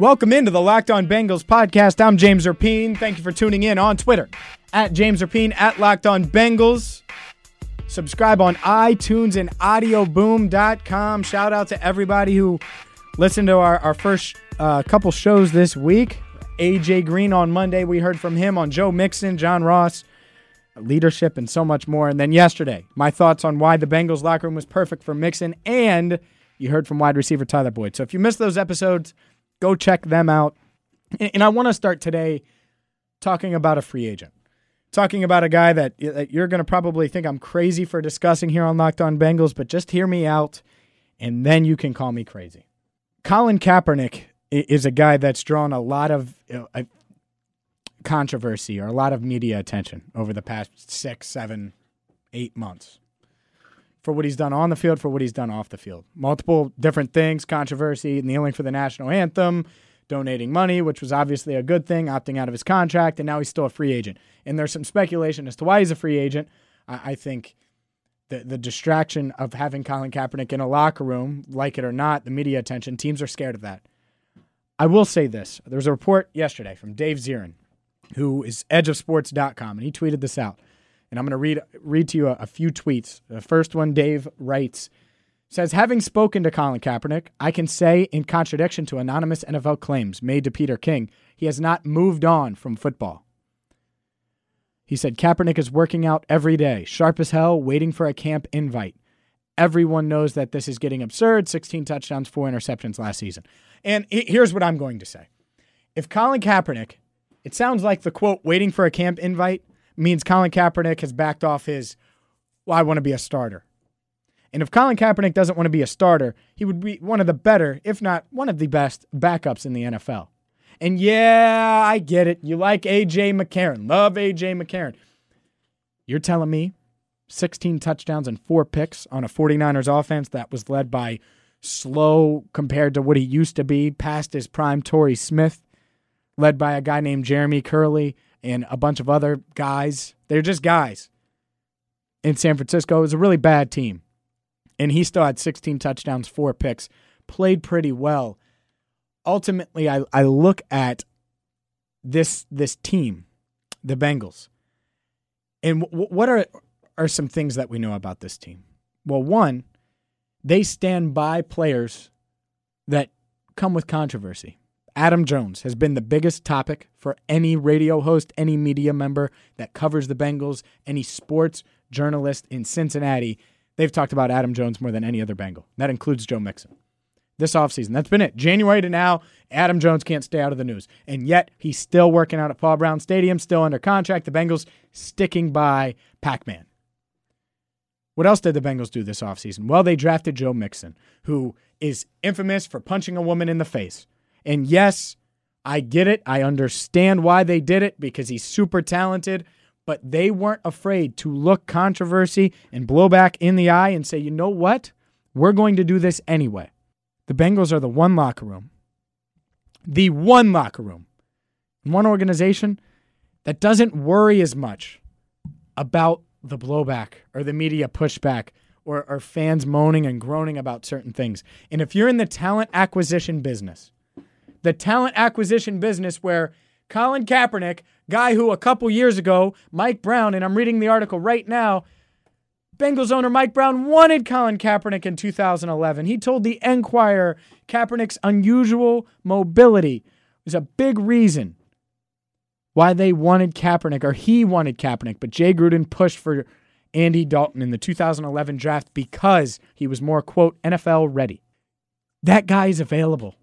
Welcome into the Locked On Bengals podcast. I'm James Rapien. Thank you for tuning in on Twitter at James Rapien at Locked On Bengals. Subscribe on iTunes and audioboom.com. Shout out to everybody who listened to our, our first uh, couple shows this week. AJ Green on Monday. We heard from him on Joe Mixon, John Ross, leadership, and so much more. And then yesterday, my thoughts on why the Bengals locker room was perfect for Mixon. And you heard from wide receiver Tyler Boyd. So if you missed those episodes, go check them out. And I want to start today talking about a free agent. Talking about a guy that, that you're going to probably think I'm crazy for discussing here on Locked On Bengals, but just hear me out, and then you can call me crazy. Colin Kaepernick is a guy that's drawn a lot of controversy or a lot of media attention over the past six, seven, eight months for what he's done on the field, for what he's done off the field. Multiple different things, controversy, kneeling for the national anthem, donating money, which was obviously a good thing, opting out of his contract, and now he's still a free agent. And there's some speculation as to why he's a free agent. I, I think the the distraction of having Colin Kaepernick in a locker room, like it or not, the media attention, teams are scared of that. I will say this. There was a report yesterday from Dave Zirin, who is edgeofsports.com, and he tweeted this out. And I'm going to read read to you a, a few tweets. The first one, Dave writes, says, having spoken to Colin Kaepernick, I can say, in contradiction to anonymous NFL claims made to Peter King, he has not moved on from football. He said, Kaepernick is working out every day, sharp as hell, waiting for a camp invite. Everyone knows that this is getting absurd 16 touchdowns, four interceptions last season. And here's what I'm going to say. If Colin Kaepernick, it sounds like the quote, waiting for a camp invite means Colin Kaepernick has backed off his, well, I want to be a starter. And if Colin Kaepernick doesn't want to be a starter, he would be one of the better, if not one of the best, backups in the NFL. And yeah, I get it. You like A.J. McCarron. Love A.J. McCarron. You're telling me 16 touchdowns and four picks on a 49ers offense that was led by slow compared to what he used to be, past his prime Torrey Smith, led by a guy named Jeremy Kerley and a bunch of other guys. They're just guys in San Francisco. It was a really bad team. And he still had 16 touchdowns, four picks, played pretty well. Ultimately, I, I look at this this team, the Bengals, and w- what are are some things that we know about this team? Well, one, they stand by players that come with controversy. Adam Jones has been the biggest topic for any radio host, any media member that covers the Bengals, any sports journalist in Cincinnati. They've talked about Adam Jones more than any other Bengal. That includes Joe Mixon. This offseason, that's been it. January to now, Adam Jones can't stay out of the news. And yet, he's still working out at Paul Brown Stadium, still under contract. The Bengals sticking by Pac Man. What else did the Bengals do this offseason? Well, they drafted Joe Mixon, who is infamous for punching a woman in the face. And yes, I get it. I understand why they did it because he's super talented, but they weren't afraid to look controversy and blow back in the eye and say, you know what? We're going to do this anyway. The Bengals are the one locker room, the one locker room, one organization that doesn't worry as much about the blowback or the media pushback or, or fans moaning and groaning about certain things. And if you're in the talent acquisition business, the talent acquisition business where Colin Kaepernick, guy who a couple years ago, Mike Brown, and I'm reading the article right now, Bengals owner Mike Brown wanted Colin Kaepernick in 2011. He told the Enquirer Kaepernick's unusual mobility was a big reason why they wanted Kaepernick, or he wanted Kaepernick, but Jay Gruden pushed for Andy Dalton in the 2011 draft because he was more, quote, NFL ready. That guy is available.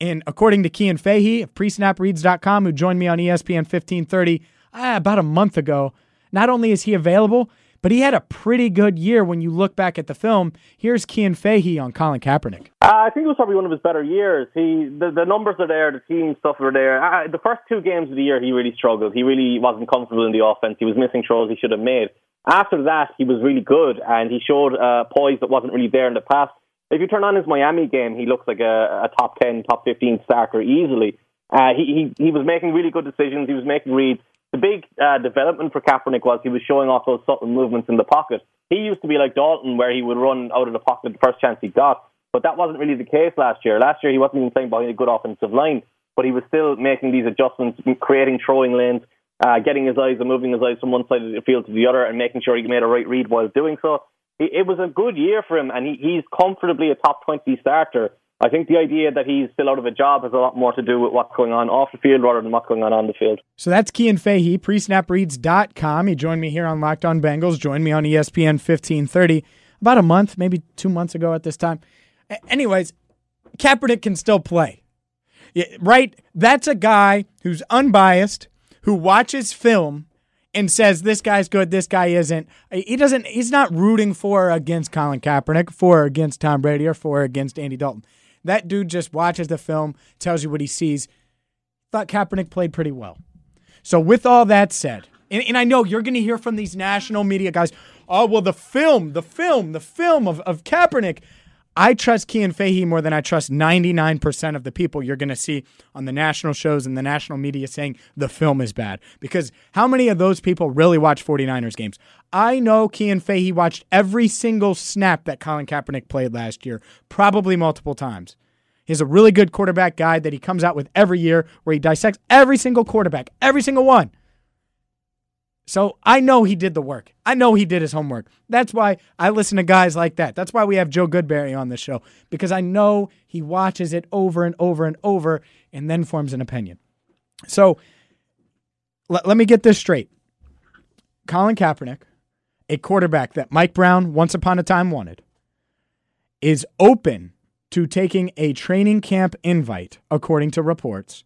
And according to Cian Fahey of presnapreads.com, who joined me on ESPN 1530 ah, about a month ago, not only is he available, but he had a pretty good year when you look back at the film. Here's Cian Fahey on Colin Kaepernick. Uh, I think it was probably one of his better years. He the, the numbers are there, the team stuff are there. Uh, the first two games of the year, he really struggled. He really wasn't comfortable in the offense. He was missing throws he should have made. After that, he was really good, and he showed uh, poise that wasn't really there in the past. If you turn on his Miami game, he looks like a, a top 10, top 15 starter easily. Uh, he, he, he was making really good decisions. He was making reads. The big uh, development for Kaepernick was he was showing off those subtle movements in the pocket. He used to be like Dalton, where he would run out of the pocket the first chance he got, but that wasn't really the case last year. Last year, he wasn't even playing behind a good offensive line, but he was still making these adjustments, creating throwing lanes, uh, getting his eyes and moving his eyes from one side of the field to the other, and making sure he made a right read while doing so. It was a good year for him, and he, he's comfortably a top 20 starter. I think the idea that he's still out of a job has a lot more to do with what's going on off the field rather than what's going on on the field. So that's Cian Fahey, presnapreads.com. He joined me here on Locked On Bengals, joined me on ESPN 1530 about a month, maybe two months ago at this time. Anyways, Kaepernick can still play. Right? That's a guy who's unbiased, who watches film and says this guy's good, this guy isn't. He doesn't. He's not rooting for or against Colin Kaepernick, for or against Tom Brady, or for or against Andy Dalton. That dude just watches the film, tells you what he sees. Thought Kaepernick played pretty well. So with all that said, and, and I know you're going to hear from these national media guys. Oh well, the film, the film, the film of of Kaepernick. I trust Cian Fahey more than I trust 99% of the people you're going to see on the national shows and the national media saying the film is bad. Because how many of those people really watch 49ers games? I know Cian Fahey watched every single snap that Colin Kaepernick played last year, probably multiple times. He's a really good quarterback guide that he comes out with every year where he dissects every single quarterback, every single one. So I know he did the work. I know he did his homework. That's why I listen to guys like that. That's why we have Joe Goodberry on this show because I know he watches it over and over and over and then forms an opinion. So let, let me get this straight. Colin Kaepernick, a quarterback that Mike Brown once upon a time wanted, is open to taking a training camp invite, according to reports,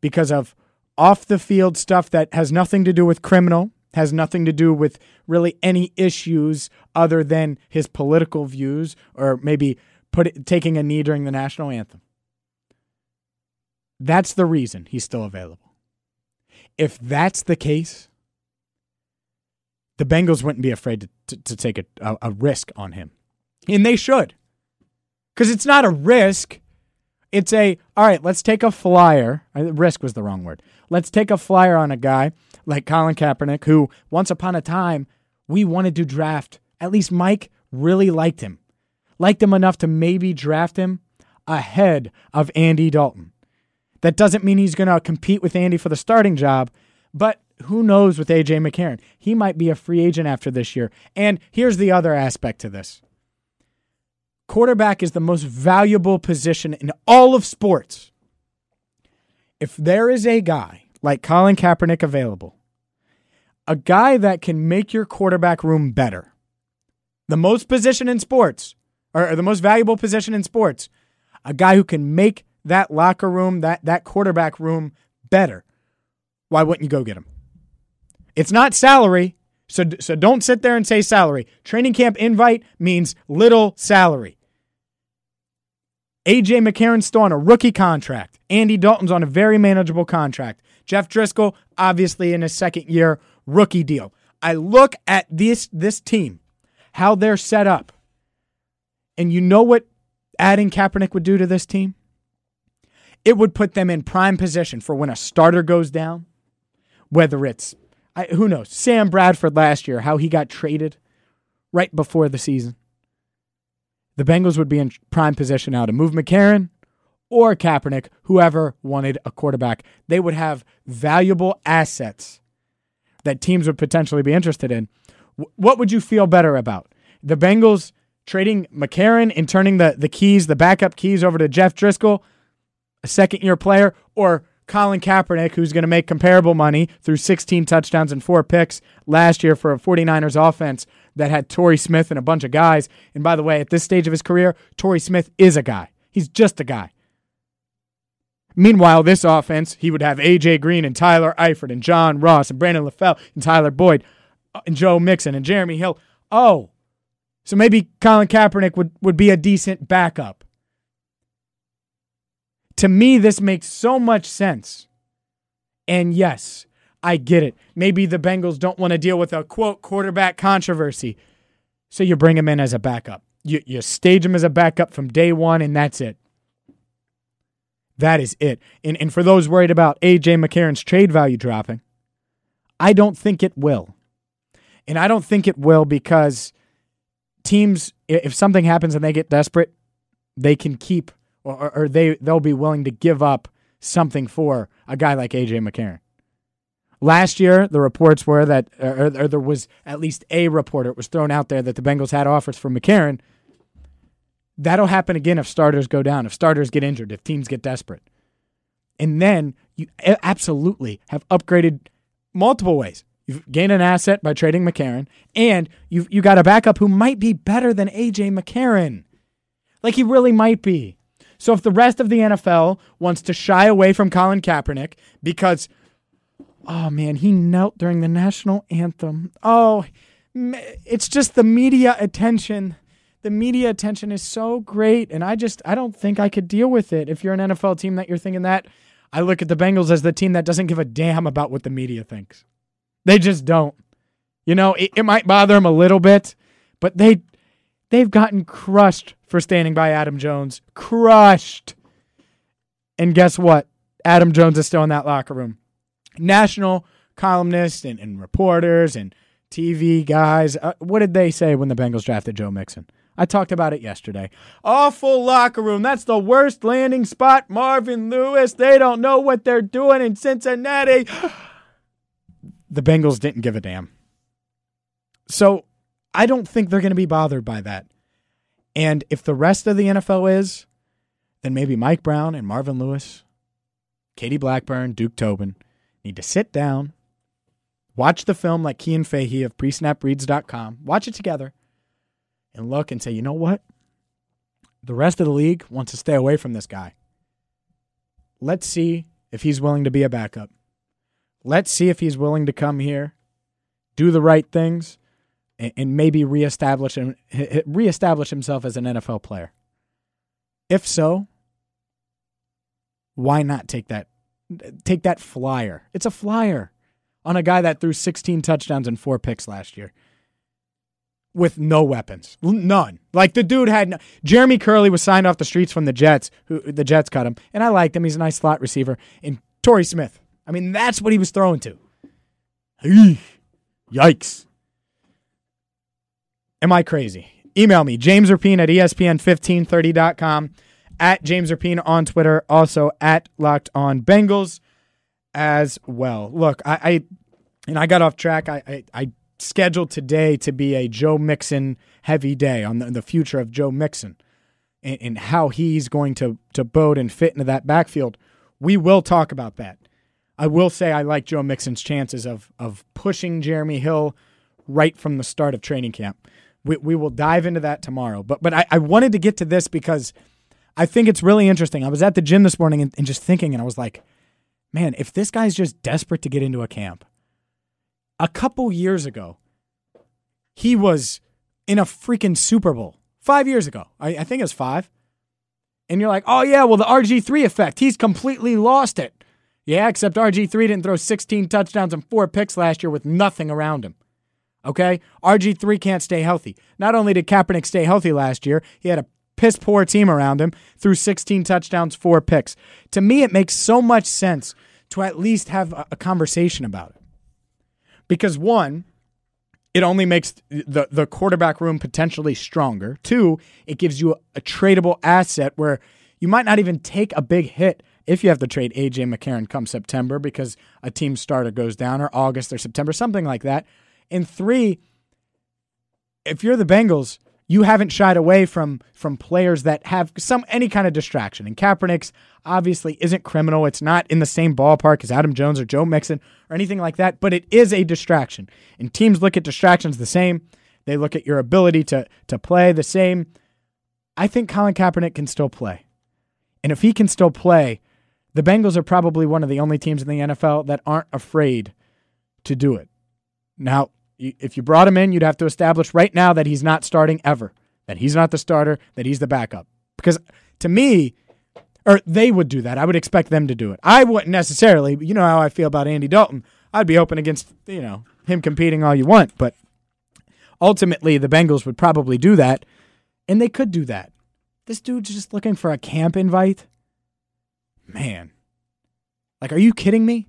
because of off the field stuff that has nothing to do with criminal has nothing to do with really any issues other than his political views or maybe put taking a knee during the national anthem. That's the reason he's still available. If that's the case, the Bengals wouldn't be afraid to, to, to take a, a, a risk on him. And they should. Because it's not a risk. It's a, all right, let's take a flyer. Uh, risk was the wrong word. Let's take a flyer on a guy like Colin Kaepernick, who once upon a time we wanted to draft. At least Mike really liked him, liked him enough to maybe draft him ahead of Andy Dalton. That doesn't mean he's going to compete with Andy for the starting job, but who knows with AJ McCarron? He might be a free agent after this year. And here's the other aspect to this quarterback is the most valuable position in all of sports. If there is a guy like Colin Kaepernick available a guy that can make your quarterback room better. The most position in sports, or, the most valuable position in sports, a guy who can make that locker room, that, that quarterback room better. Why wouldn't you go get him? It's not salary, so, so don't sit there and say salary. Training camp invite means little salary. AJ McCarron's still on a rookie contract. Andy Dalton's on a very manageable contract. Jeff Driskel, obviously in his second year, rookie deal. I look at this this team, how they're set up, and you know what adding Kaepernick would do to this team? It would put them in prime position for when a starter goes down, whether it's I, who knows Sam Bradford last year, how he got traded right before the season. The Bengals would be in prime position now to move McCarron or Kaepernick, whoever wanted a quarterback. They would have valuable assets that teams would potentially be interested in. what would you feel better about? The Bengals trading McCarron and turning the, the keys, the backup keys over to Jeff Driskel, a second year player, or Colin Kaepernick, who's going to make comparable money through 16 touchdowns and four picks last year for a 49ers offense that had Torrey Smith and a bunch of guys. And by the way, at this stage of his career, Torrey Smith is a guy. He's just a guy. Meanwhile, this offense, he would have A.J. Green and Tyler Eifert and John Ross and Brandon LaFell and Tyler Boyd. Uh, and Joe Mixon and Jeremy Hill. Oh, so maybe Colin Kaepernick would, would be a decent backup. To me, this makes so much sense. And yes, I get it. Maybe the Bengals don't want to deal with a quote quarterback controversy. So you bring him in as a backup. You, you stage him as a backup from day one, and that's it. That is it. And, and for those worried about A.J. McCarron's trade value dropping, I don't think it will. And I don't think it will because teams, if something happens and they get desperate, they can keep or, or they, they'll be willing to give up something for a guy like A.J. McCarron. Last year, the reports were that, or, or there was at least a report, it was thrown out there that the Bengals had offers for McCarron. That'll happen again if starters go down, if starters get injured, if teams get desperate. And then you absolutely have upgraded multiple ways. You've gained an asset by trading McCarron, and you've you got a backup who might be better than AJ McCarron. Like he really might be. So if the rest of the NFL wants to shy away from Colin Kaepernick because oh man, he knelt during the national anthem. Oh, it's just the media attention. The media attention is so great, and I just I don't think I could deal with it. If you're an NFL team that you're thinking that, I look at the Bengals as the team that doesn't give a damn about what the media thinks. They just don't. You know, it, it might bother them a little bit, but they they've gotten crushed for standing by Adam Jones. Crushed. And guess what? Adam Jones is still in that locker room national columnists and, and reporters and TV guys. Uh, what did they say when the Bengals drafted Joe Mixon? I talked about it yesterday. Awful locker room. That's the worst landing spot. Marvin Lewis. They don't know what they're doing in Cincinnati. the Bengals didn't give a damn. So I don't think they're going to be bothered by that. And if the rest of the NFL is, then maybe Mike Brown and Marvin Lewis, Katie Blackburn, Duke Tobin need to sit down, watch the film like Cian Fahey of presnapreads.com, watch it together, and look and say, you know what? The rest of the league wants to stay away from this guy. Let's see if he's willing to be a backup. Let's see if he's willing to come here, do the right things, and, maybe reestablish him, reestablish himself as an NFL player. If so, why not take that take that flyer. It's a flyer on a guy that threw 16 touchdowns and four picks last year with no weapons, none. Like the dude had no, Jeremy Kerley was signed off the streets from the Jets, who the Jets cut him, and I liked him. He's a nice slot receiver. And Torrey Smith, I mean, that's what he was throwing to. Yikes! Am I crazy? Email me, James Rapien at ESPN1530.com at James Rapien on Twitter, also at Locked On Bengals as well. Look, I, I and I got off track. I, I, I scheduled today to be a Joe Mixon heavy day on the, the future of Joe Mixon and, and, how he's going to to bode and fit into that backfield. We will talk about that. I will say I like Joe Mixon's chances of of pushing Jeremy Hill right from the start of training camp. We, we will dive into that tomorrow. But but I, I wanted to get to this because – I think it's really interesting. I was at the gym this morning and, and just thinking, and I was like, man, if this guy's just desperate to get into a camp, a couple years ago, he was in a freaking Super Bowl. Five years ago. I, I think it was five. And you're like, oh, yeah, well, the RG3 effect, he's completely lost it. Yeah, except RG3 didn't throw 16 touchdowns and four picks last year with nothing around him. Okay? RG3 can't stay healthy. Not only did Kaepernick stay healthy last year, he had a piss poor team around him, threw 16 touchdowns, four picks. To me, it makes so much sense to at least have a, conversation about it. Because one, it only makes the, the quarterback room potentially stronger. Two, it gives you a, a tradable asset where you might not even take a big hit if you have to trade AJ McCarron come September because a team starter goes down or August or September, something like that. And three, if you're the Bengals, you haven't shied away from from players that have some any kind of distraction. And Kaepernick's obviously isn't criminal. It's not in the same ballpark as Adam Jones or Joe Mixon or anything like that, but it is a distraction. And teams look at distractions the same. They look at your ability to to play the same. I think Colin Kaepernick can still play. And if he can still play, the Bengals are probably one of the only teams in the NFL that aren't afraid to do it. Now, If you brought him in, you'd have to establish right now that he's not starting ever, that he's not the starter, that he's the backup. Because to me, or they would do that. I would expect them to do it. I wouldn't necessarily. You know how I feel about Andy Dalton. I'd be open against you know him competing all you want, but ultimately the Bengals would probably do that, and they could do that. This dude's just looking for a camp invite. Man, like, are you kidding me?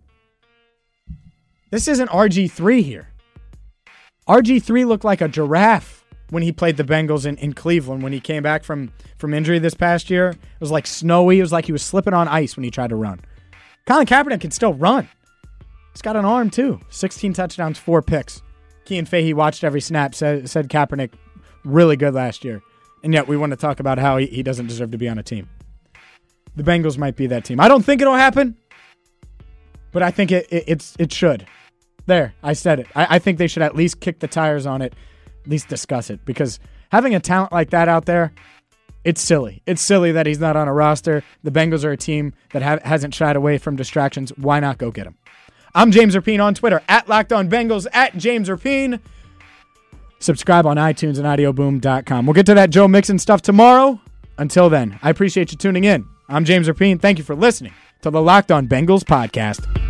This isn't RG3 here. RG3 looked like a giraffe when he played the Bengals in, in Cleveland when he came back from, from injury this past year. It was like snowy. It was like he was slipping on ice when he tried to run. Colin Kaepernick can still run. He's got an arm too. 16 touchdowns, four picks. Cian Fahey watched every snap, said, said Kaepernick really good last year. And yet we want to talk about how he, he doesn't deserve to be on a team. The Bengals might be that team. I don't think it'll happen, but I think it, it it's it should. There, I said it. I, I think they should at least kick the tires on it, at least discuss it, because having a talent like that out there, it's silly. It's silly that he's not on a roster. The Bengals are a team that ha- hasn't shied away from distractions. Why not go get him? I'm James Rapien on Twitter at Locked On Bengals at James Rapien. Subscribe on iTunes and audioboom.com. We'll get to that Joe Mixon stuff tomorrow. Until then, I appreciate you tuning in. I'm James Rapien. Thank you for listening to the Locked On Bengals podcast.